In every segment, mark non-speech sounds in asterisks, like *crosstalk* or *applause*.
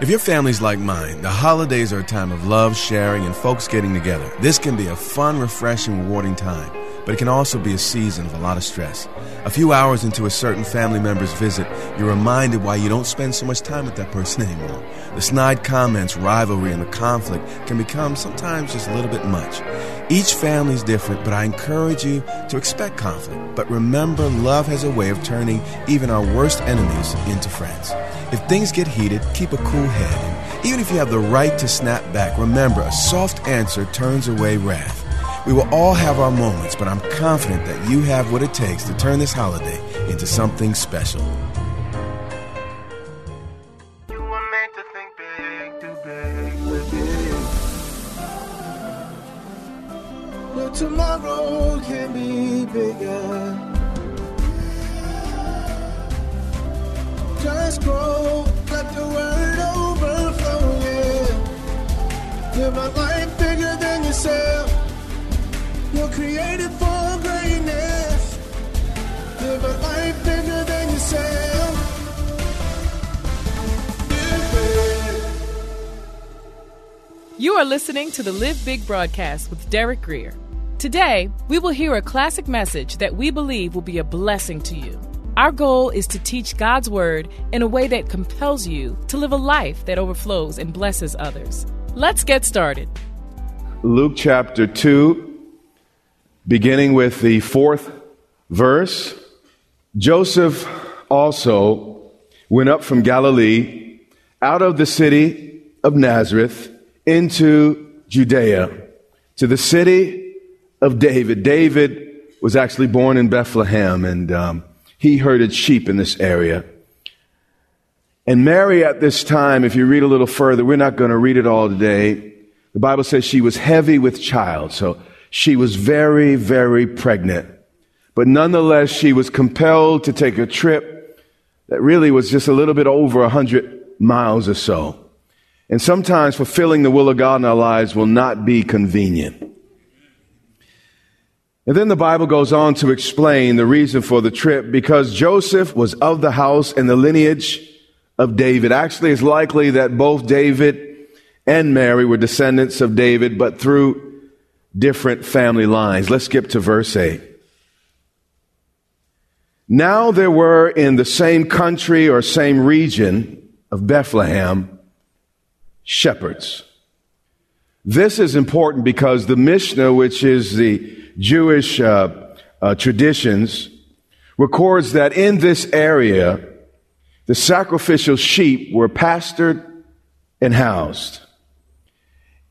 If your family's like mine, the holidays are a time of love, sharing, and folks getting together. This can be a fun, refreshing, rewarding time, but it can also be a season of a lot of stress. A few hours into a certain family member's visit, you're reminded why you don't spend so much time with that person *laughs* anymore. The snide comments, rivalry, and the conflict can become sometimes just a little bit much. Each family is different, but I encourage you to expect conflict. But remember, love has a way of turning even our worst enemies into friends. If things get heated, keep a cool head. Even if you have the right to snap back, remember a soft answer turns away wrath. We will all have our moments, but I'm confident that you have what it takes to turn this holiday into something special. Are listening to the Live Big broadcast with Derek Greer. Today, we will hear a classic message that we believe will be a blessing to you. Our goal is to teach God's Word in a way that compels you to live a life that overflows and blesses others. Let's get started. Luke chapter 2, beginning with the fourth verse. Joseph also went up from Galilee out of the city of Nazareth into Judea to the city of David. David was actually born in Bethlehem and um, he herded sheep in this area. And Mary at this time, if you read a little further, we're not going to read it all today. The Bible says she was heavy with child. So she was very, very pregnant. But nonetheless, she was compelled to take a trip that really was just a little bit over a hundred miles or so. And sometimes fulfilling the will of God in our lives will not be convenient. And then the Bible goes on to explain the reason for the trip because Joseph was of the house and the lineage of David. Actually, it's likely that both David and Mary were descendants of David, but through different family lines. Let's skip to verse 8. Now there were in the same country or same region of Bethlehem shepherds. This is important because the Mishnah, which is the Jewish uh, uh, traditions, records that in this area, the sacrificial sheep were pastured and housed.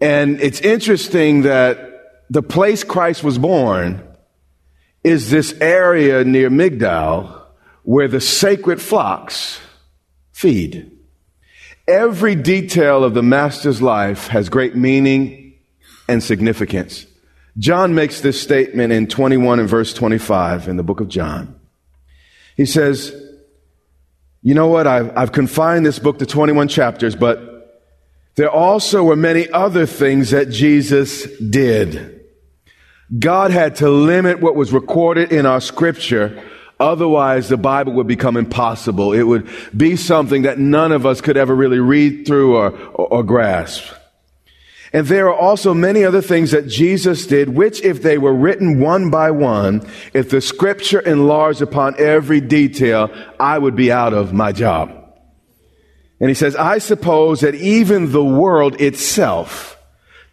And it's interesting that the place Christ was born is this area near Migdal where the sacred flocks feed. Every detail of the master's life has great meaning and significance. John makes this statement in 21 and verse 25 in the book of John. He says, you know what? I've, I've confined this book to 21 chapters, but there also were many other things that Jesus did. God had to limit what was recorded in our scripture. Otherwise, the Bible would become impossible. It would be something that none of us could ever really read through or, or, or grasp. And there are also many other things that Jesus did, which if they were written one by one, if the scripture enlarged upon every detail, I would be out of my job. And he says, I suppose that even the world itself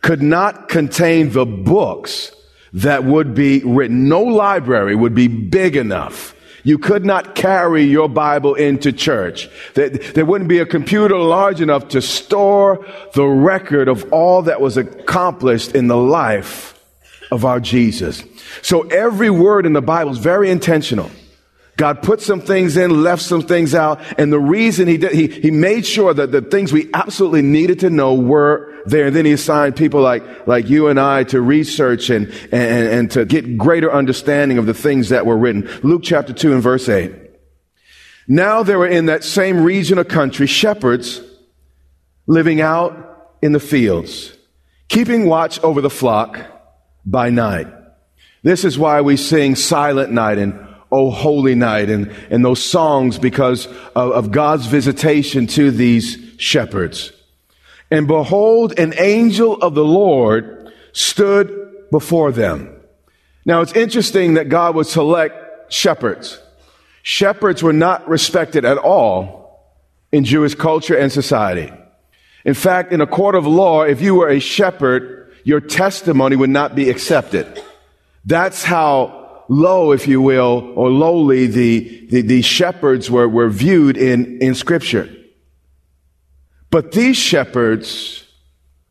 could not contain the books that would be written. No library would be big enough you could not carry your Bible into church. There wouldn't be a computer large enough to store the record of all that was accomplished in the life of our Jesus. So every word in the Bible is very intentional. God put some things in, left some things out, and the reason he did, he, he made sure that the things we absolutely needed to know were there. And then he assigned people like, like you and I to research and, and, and to get greater understanding of the things that were written. Luke chapter 2 and verse 8. Now there were in that same region of country shepherds living out in the fields, keeping watch over the flock by night. This is why we sing Silent Night and O Holy Night and, and those songs because of, of God's visitation to these shepherds. And behold, an angel of the Lord stood before them. Now it's interesting that God would select shepherds. Shepherds were not respected at all in Jewish culture and society. In fact, in a court of law, if you were a shepherd, your testimony would not be accepted. That's how low, if you will, or lowly the, the, the shepherds were, were viewed in, in scripture. But these shepherds,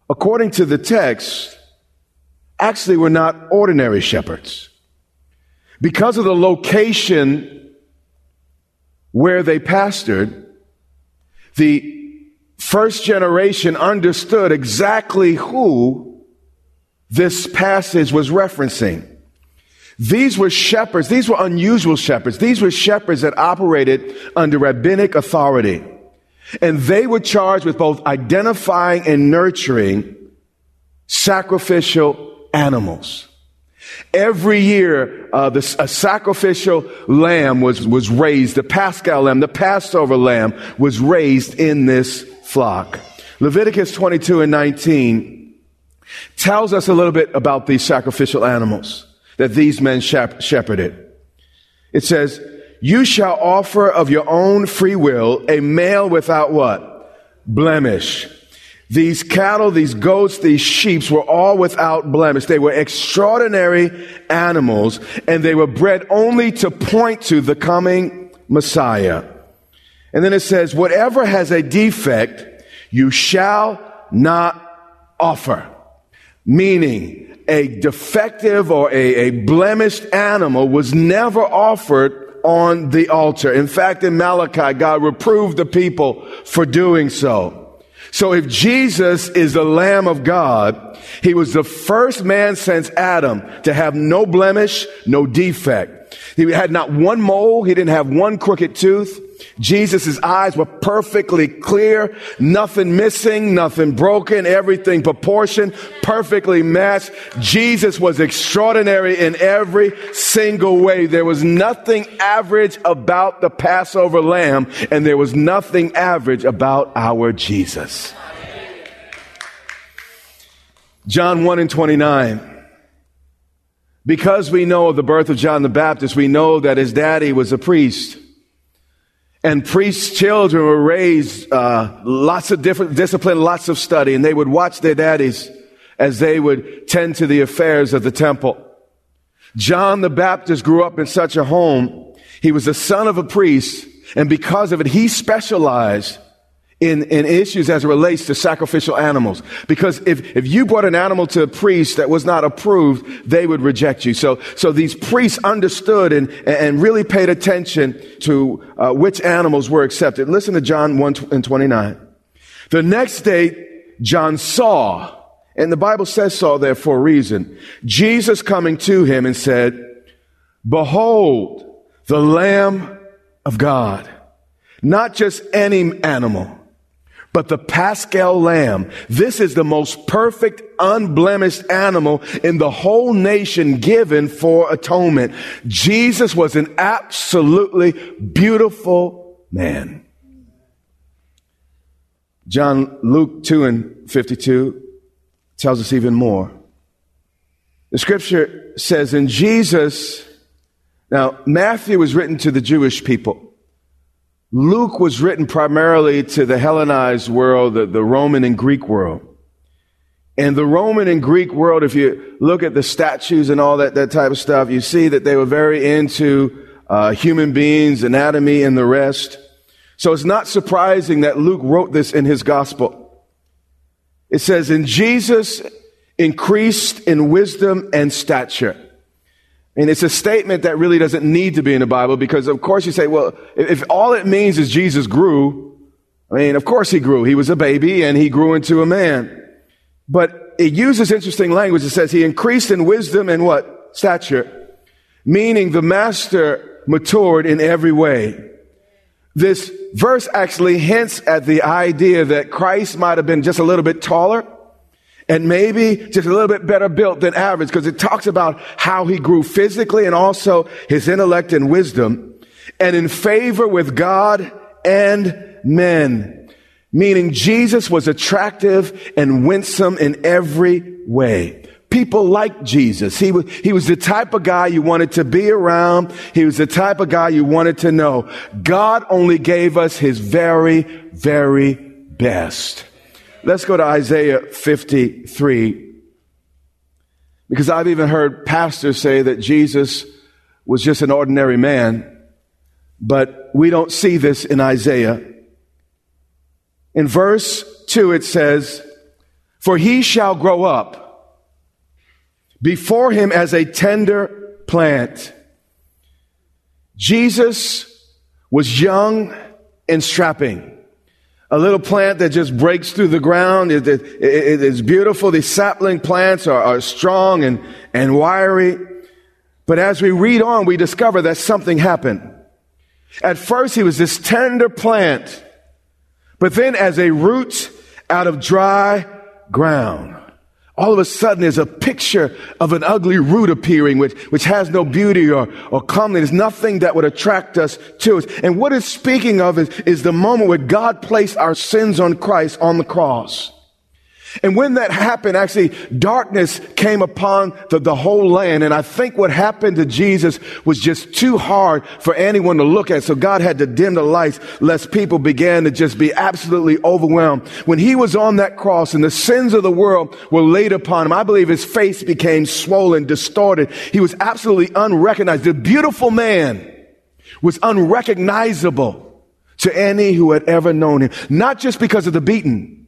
according to the text, actually were not ordinary shepherds. Because of the location where they pastored, the first generation understood exactly who this passage was referencing. These were shepherds. These were unusual shepherds. These were shepherds that operated under rabbinic authority. And they were charged with both identifying and nurturing sacrificial animals. Every year, uh, a sacrificial lamb was, was raised. The Paschal lamb, the Passover lamb was raised in this flock. Leviticus 22 and 19 tells us a little bit about these sacrificial animals that these men shepherded. It says, you shall offer of your own free will a male without what? Blemish. These cattle, these goats, these sheep were all without blemish. They were extraordinary animals and they were bred only to point to the coming Messiah. And then it says, whatever has a defect, you shall not offer. Meaning, a defective or a, a blemished animal was never offered on the altar. In fact, in Malachi, God reproved the people for doing so. So if Jesus is the Lamb of God, he was the first man since Adam to have no blemish, no defect. He had not one mole. He didn't have one crooked tooth. Jesus' eyes were perfectly clear, nothing missing, nothing broken, everything proportioned, perfectly matched. Jesus was extraordinary in every single way. There was nothing average about the Passover lamb, and there was nothing average about our Jesus. John 1 and 29. Because we know of the birth of John the Baptist, we know that his daddy was a priest. And priests' children were raised uh, lots of different discipline, lots of study, and they would watch their daddies as they would tend to the affairs of the temple. John the Baptist grew up in such a home. He was the son of a priest, and because of it, he specialized in, in issues as it relates to sacrificial animals. Because if, if you brought an animal to a priest that was not approved, they would reject you. So, so these priests understood and, and really paid attention to uh, which animals were accepted. Listen to John 1 and 29. The next day, John saw, and the Bible says saw there for a reason, Jesus coming to him and said, Behold, the Lamb of God. Not just any animal but the Paschal lamb. This is the most perfect, unblemished animal in the whole nation given for atonement. Jesus was an absolutely beautiful man. John, Luke 2 and 52 tells us even more. The scripture says in Jesus, now Matthew was written to the Jewish people. Luke was written primarily to the Hellenized world, the, the Roman and Greek world. And the Roman and Greek world, if you look at the statues and all that, that type of stuff, you see that they were very into uh, human beings, anatomy, and the rest. So it's not surprising that Luke wrote this in his gospel. It says, "In Jesus increased in wisdom and stature. And it's a statement that really doesn't need to be in the Bible because, of course, you say, well, if all it means is Jesus grew, I mean, of course he grew. He was a baby and he grew into a man. But it uses interesting language. It says he increased in wisdom and what? Stature. Meaning the master matured in every way. This verse actually hints at the idea that Christ might have been just a little bit taller and maybe just a little bit better built than average because it talks about how he grew physically and also his intellect and wisdom and in favor with God and men. Meaning Jesus was attractive and winsome in every way. People liked Jesus. He was, he was the type of guy you wanted to be around. He was the type of guy you wanted to know. God only gave us his very, very best. Let's go to Isaiah 53. Because I've even heard pastors say that Jesus was just an ordinary man, but we don't see this in Isaiah. In verse 2, it says, For he shall grow up before him as a tender plant. Jesus was young and strapping a little plant that just breaks through the ground. It, it, it is beautiful. These sapling plants are, are strong and, and wiry. But as we read on, we discover that something happened. At first, he was this tender plant, but then as a root out of dry ground all of a sudden there's a picture of an ugly root appearing, which, which has no beauty or, or comeliness, nothing that would attract us to it. And what it's speaking of is, is the moment where God placed our sins on Christ on the cross. And when that happened, actually, darkness came upon the, the, whole land. And I think what happened to Jesus was just too hard for anyone to look at. So God had to dim the lights lest people began to just be absolutely overwhelmed. When he was on that cross and the sins of the world were laid upon him, I believe his face became swollen, distorted. He was absolutely unrecognized. The beautiful man was unrecognizable to any who had ever known him. Not just because of the beating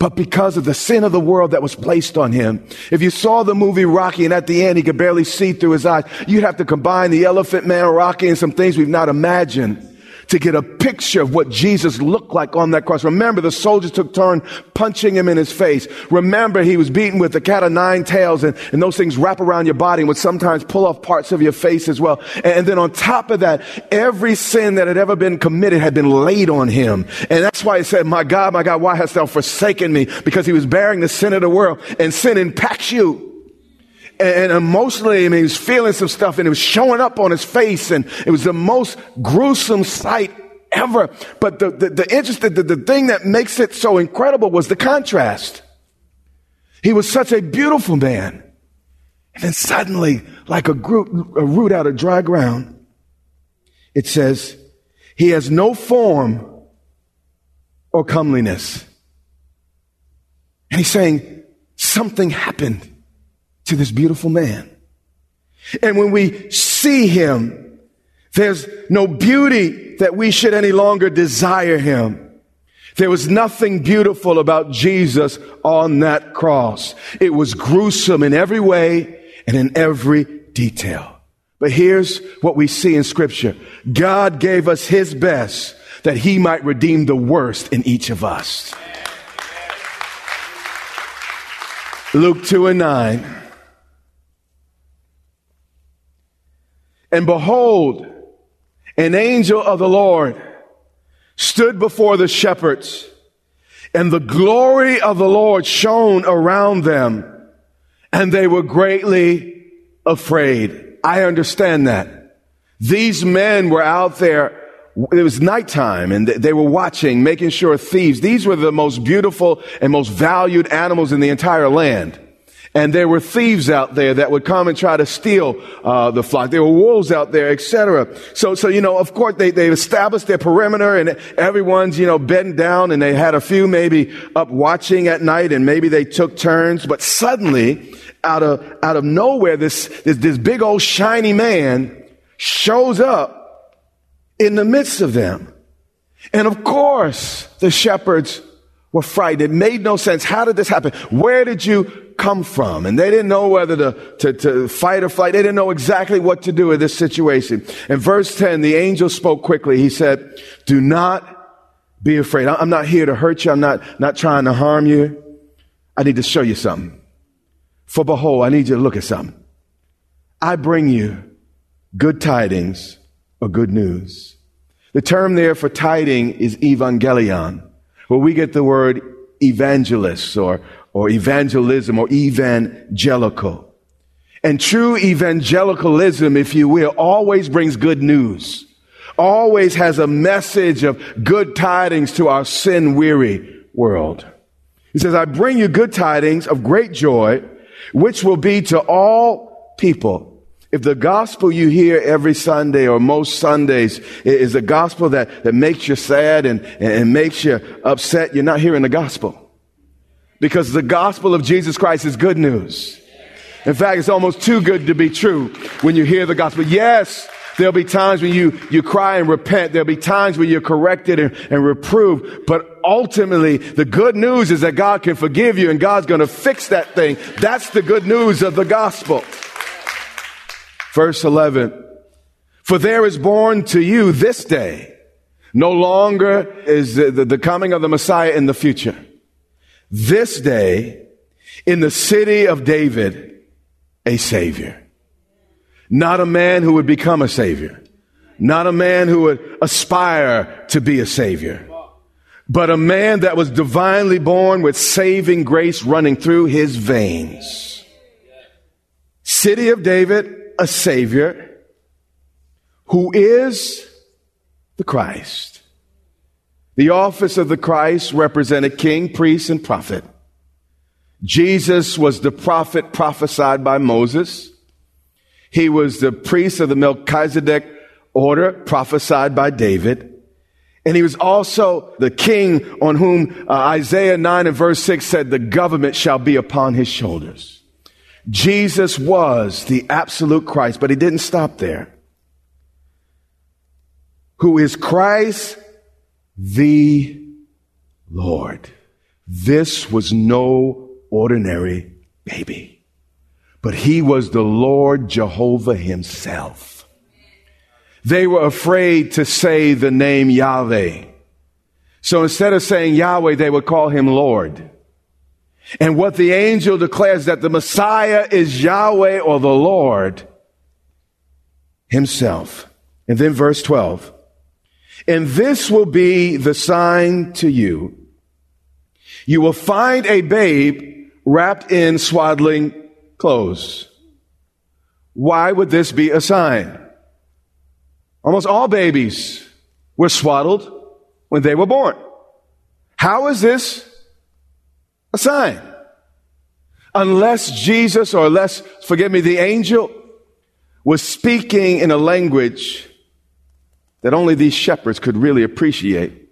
but because of the sin of the world that was placed on him. If you saw the movie Rocky and at the end he could barely see through his eyes, you'd have to combine the elephant man Rocky and some things we've not imagined to get a picture of what Jesus looked like on that cross. Remember, the soldiers took turn punching him in his face. Remember, he was beaten with the cat of nine tails and, and those things wrap around your body and would sometimes pull off parts of your face as well. And, and then on top of that, every sin that had ever been committed had been laid on him. And that's why he said, my God, my God, why hast thou forsaken me? Because he was bearing the sin of the world and sin impacts you and emotionally, he was feeling some stuff and it was showing up on his face and it was the most gruesome sight ever. But the, the, the interesting, the, the thing that makes it so incredible was the contrast. He was such a beautiful man. And then suddenly, like a, group, a root out of dry ground, it says, he has no form or comeliness. And he's saying, something happened to this beautiful man. And when we see him, there's no beauty that we should any longer desire him. There was nothing beautiful about Jesus on that cross. It was gruesome in every way and in every detail. But here's what we see in scripture. God gave us his best that he might redeem the worst in each of us. Luke 2 and 9. And behold, an angel of the Lord stood before the shepherds, and the glory of the Lord shone around them, and they were greatly afraid. I understand that. These men were out there it was nighttime and they were watching, making sure thieves, these were the most beautiful and most valued animals in the entire land. And there were thieves out there that would come and try to steal uh, the flock. There were wolves out there, etc. So, so you know, of course, they they established their perimeter, and everyone's you know bent down, and they had a few maybe up watching at night, and maybe they took turns. But suddenly, out of out of nowhere, this this, this big old shiny man shows up in the midst of them, and of course, the shepherds were frightened. It made no sense. How did this happen? Where did you come from. And they didn't know whether to, to, to fight or flight. They didn't know exactly what to do in this situation. In verse 10, the angel spoke quickly. He said, do not be afraid. I'm not here to hurt you. I'm not, not trying to harm you. I need to show you something. For behold, I need you to look at something. I bring you good tidings or good news. The term there for tiding is evangelion, where we get the word evangelist or, or evangelism or evangelical. And true evangelicalism, if you will, always brings good news, always has a message of good tidings to our sin weary world. He says, I bring you good tidings of great joy, which will be to all people. If the gospel you hear every Sunday or most Sundays is a gospel that, that makes you sad and, and makes you upset, you're not hearing the gospel. Because the gospel of Jesus Christ is good news. In fact, it's almost too good to be true when you hear the gospel. Yes, there'll be times when you, you cry and repent. There'll be times when you're corrected and, and reproved. But ultimately, the good news is that God can forgive you and God's going to fix that thing. That's the good news of the gospel. Verse 11. For there is born to you this day. No longer is the, the, the coming of the Messiah in the future. This day, in the city of David, a savior. Not a man who would become a savior. Not a man who would aspire to be a savior. But a man that was divinely born with saving grace running through his veins. City of David, a Savior who is the Christ. The office of the Christ represented king, priest, and prophet. Jesus was the prophet prophesied by Moses. He was the priest of the Melchizedek order prophesied by David. And he was also the king on whom uh, Isaiah 9 and verse 6 said, the government shall be upon his shoulders. Jesus was the absolute Christ, but he didn't stop there. Who is Christ the Lord. This was no ordinary baby, but he was the Lord Jehovah himself. They were afraid to say the name Yahweh. So instead of saying Yahweh, they would call him Lord. And what the angel declares that the Messiah is Yahweh or the Lord himself. And then verse 12. And this will be the sign to you. You will find a babe wrapped in swaddling clothes. Why would this be a sign? Almost all babies were swaddled when they were born. How is this a sign. Unless Jesus, or unless, forgive me, the angel was speaking in a language that only these shepherds could really appreciate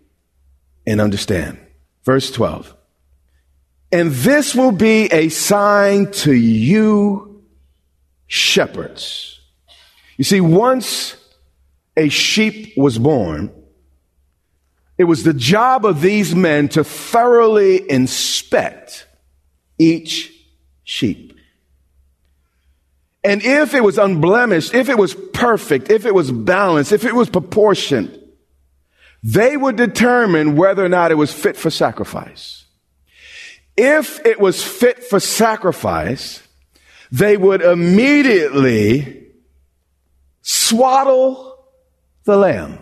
and understand. Verse 12. And this will be a sign to you shepherds. You see, once a sheep was born, it was the job of these men to thoroughly inspect each sheep. And if it was unblemished, if it was perfect, if it was balanced, if it was proportioned, they would determine whether or not it was fit for sacrifice. If it was fit for sacrifice, they would immediately swaddle the lamb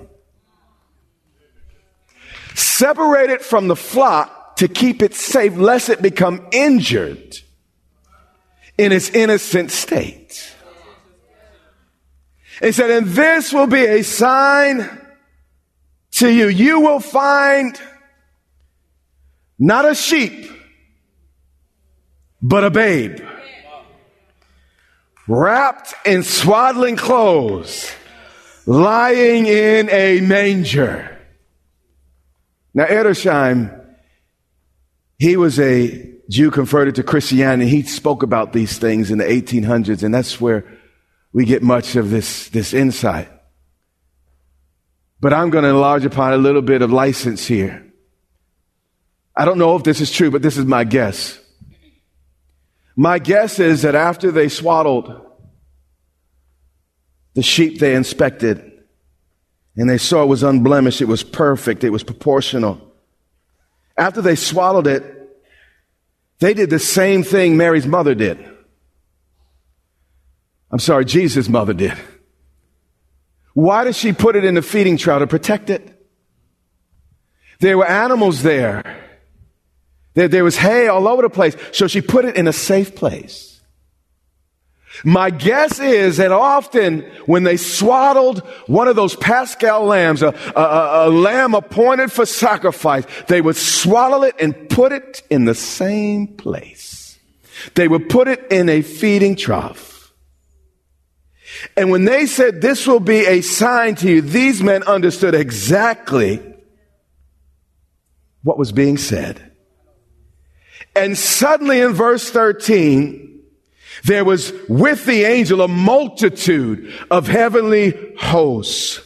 separate it from the flock to keep it safe, lest it become injured in its innocent state. He said, and this will be a sign to you. You will find not a sheep, but a babe wrapped in swaddling clothes, lying in a manger. Now, Edersheim, he was a Jew converted to Christianity. He spoke about these things in the 1800s, and that's where we get much of this, this insight. But I'm going to enlarge upon a little bit of license here. I don't know if this is true, but this is my guess. My guess is that after they swaddled the sheep they inspected and they saw it was unblemished, it was perfect, it was proportional. After they swallowed it, they did the same thing Mary's mother did. I'm sorry, Jesus' mother did. Why did she put it in the feeding trough to protect it? There were animals there. There, there was hay all over the place. So she put it in a safe place. My guess is that often when they swaddled one of those Paschal lambs, a, a, a, lamb appointed for sacrifice, they would swaddle it and put it in the same place. They would put it in a feeding trough. And when they said this will be a sign to you, these men understood exactly what was being said. And suddenly in verse 13, there was with the angel a multitude of heavenly hosts.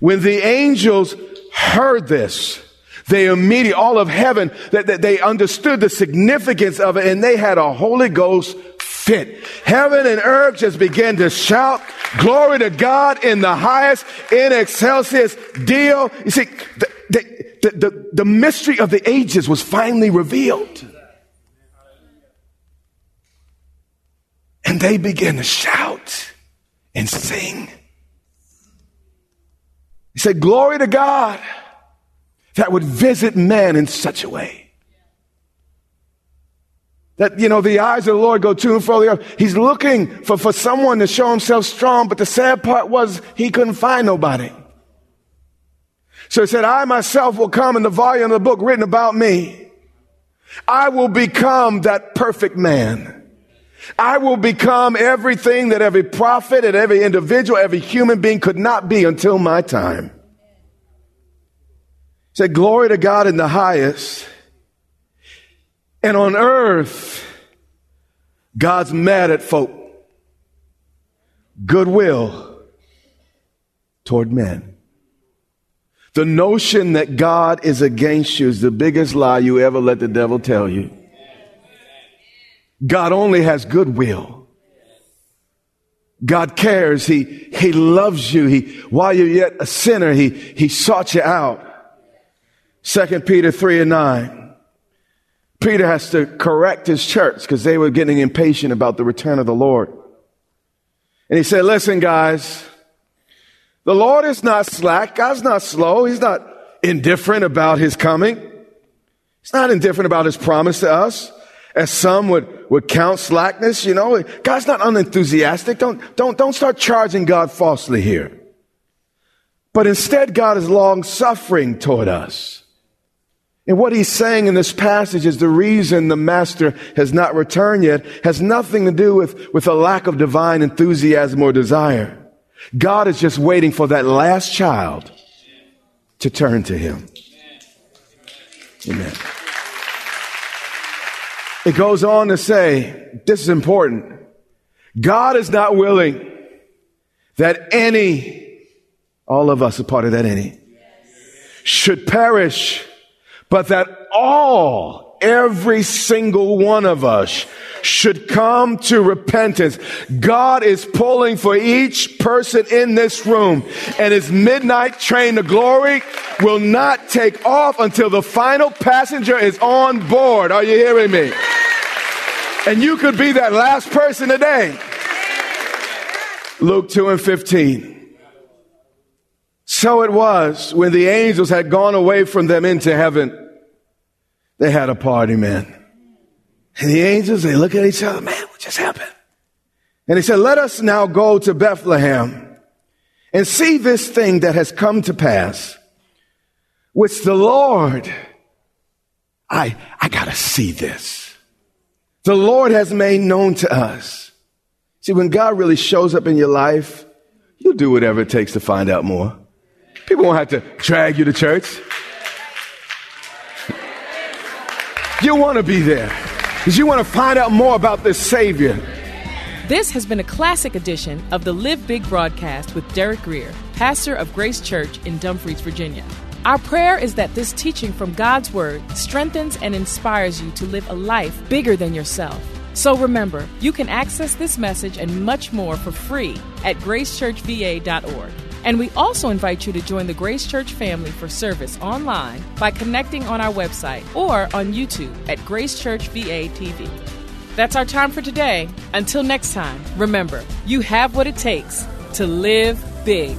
When the angels heard this, they immediately, all of heaven, that, that they understood the significance of it and they had a Holy Ghost fit. Heaven and earth just began to shout, glory to God in the highest, in excelsis Deo. You see, the, the, the, the mystery of the ages was finally revealed. And they began to shout and sing. He said, Glory to God that would visit man in such a way. That, you know, the eyes of the Lord go to and fro the earth. He's looking for, for someone to show himself strong, but the sad part was he couldn't find nobody. So he said, I myself will come in the volume of the book written about me. I will become that perfect man I will become everything that every prophet and every individual, every human being could not be until my time. Say, glory to God in the highest. And on earth, God's mad at folk. Goodwill toward men. The notion that God is against you is the biggest lie you ever let the devil tell you. God only has goodwill. God cares. He, he loves you. He, while you're yet a sinner, he, he sought you out. Second Peter 3 and 9. Peter has to correct his church because they were getting impatient about the return of the Lord. And he said, listen, guys, the Lord is not slack. God's not slow. He's not indifferent about his coming. He's not indifferent about his promise to us as some would, would count slackness, you know. God's not unenthusiastic. Don't, don't, don't start charging God falsely here. But instead, God is long suffering toward us. And what he's saying in this passage is the reason the master has not returned yet has nothing to do with, with a lack of divine enthusiasm or desire. God is just waiting for that last child to turn to him. Amen. It goes on to say, this is important. God is not willing that any, all of us are part of that any, should perish, but that all, every single one of us should come to repentance. God is pulling for each person in this room and his midnight train to glory will not take off until the final passenger is on board. Are you hearing me? And you could be that last person today. Luke 2 and 15. So it was when the angels had gone away from them into heaven. They had a party, man. And the angels, they look at each other, man, what just happened? And he said, let us now go to Bethlehem and see this thing that has come to pass, which the Lord, I, I gotta see this. The Lord has made known to us. See, when God really shows up in your life, you'll do whatever it takes to find out more. People won't have to drag you to church. You want to be there because you want to find out more about this Savior. This has been a classic edition of the Live Big broadcast with Derek Greer, pastor of Grace Church in Dumfries, Virginia. Our prayer is that this teaching from God's Word strengthens and inspires you to live a life bigger than yourself So remember, you can access this message and much more for free at gracechurchva.org. And we also invite you to join the Grace Church family for service online by connecting on our website or on YouTube at Grace Church VA TV. That's our time for today. Until next time, remember, you have what it takes to live big.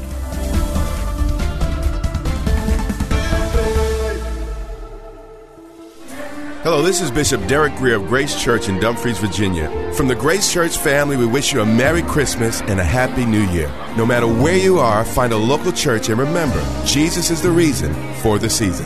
Hello, this is Bishop Derek Greer of Grace Church in Dumfries, Virginia. From the Grace Church family, we wish you a Merry Christmas and a Happy New Year. No matter where you are, find a local church and remember, Jesus is the reason for the season.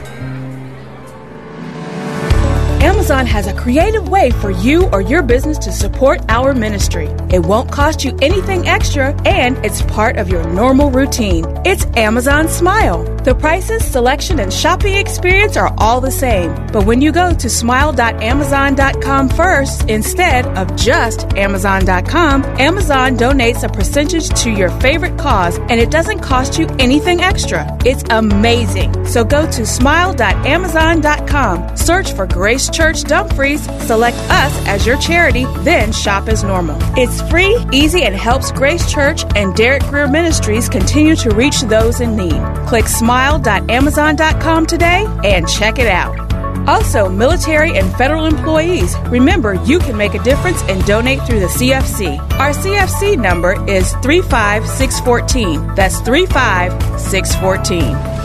Amazon has a creative way for you or your business to support our ministry. It won't cost you anything extra and it's part of your normal routine. It's Amazon Smile. The prices, selection, and shopping experience are all the same. But when you go to smile.amazon.com first instead of just amazon.com, Amazon donates a percentage to your favorite cause and it doesn't cost you anything extra. It's amazing. So go to smile.amazon.com, search for Grace Church Dumfries, select us as your charity, then shop as normal. It's free, easy, and helps Grace Church and Derek Greer Ministries continue to reach those in need. Click smile.amazon.com today and check it out. Also, military and federal employees, remember you can make a difference and donate through the CFC. Our CFC number is 35614. That's 35614.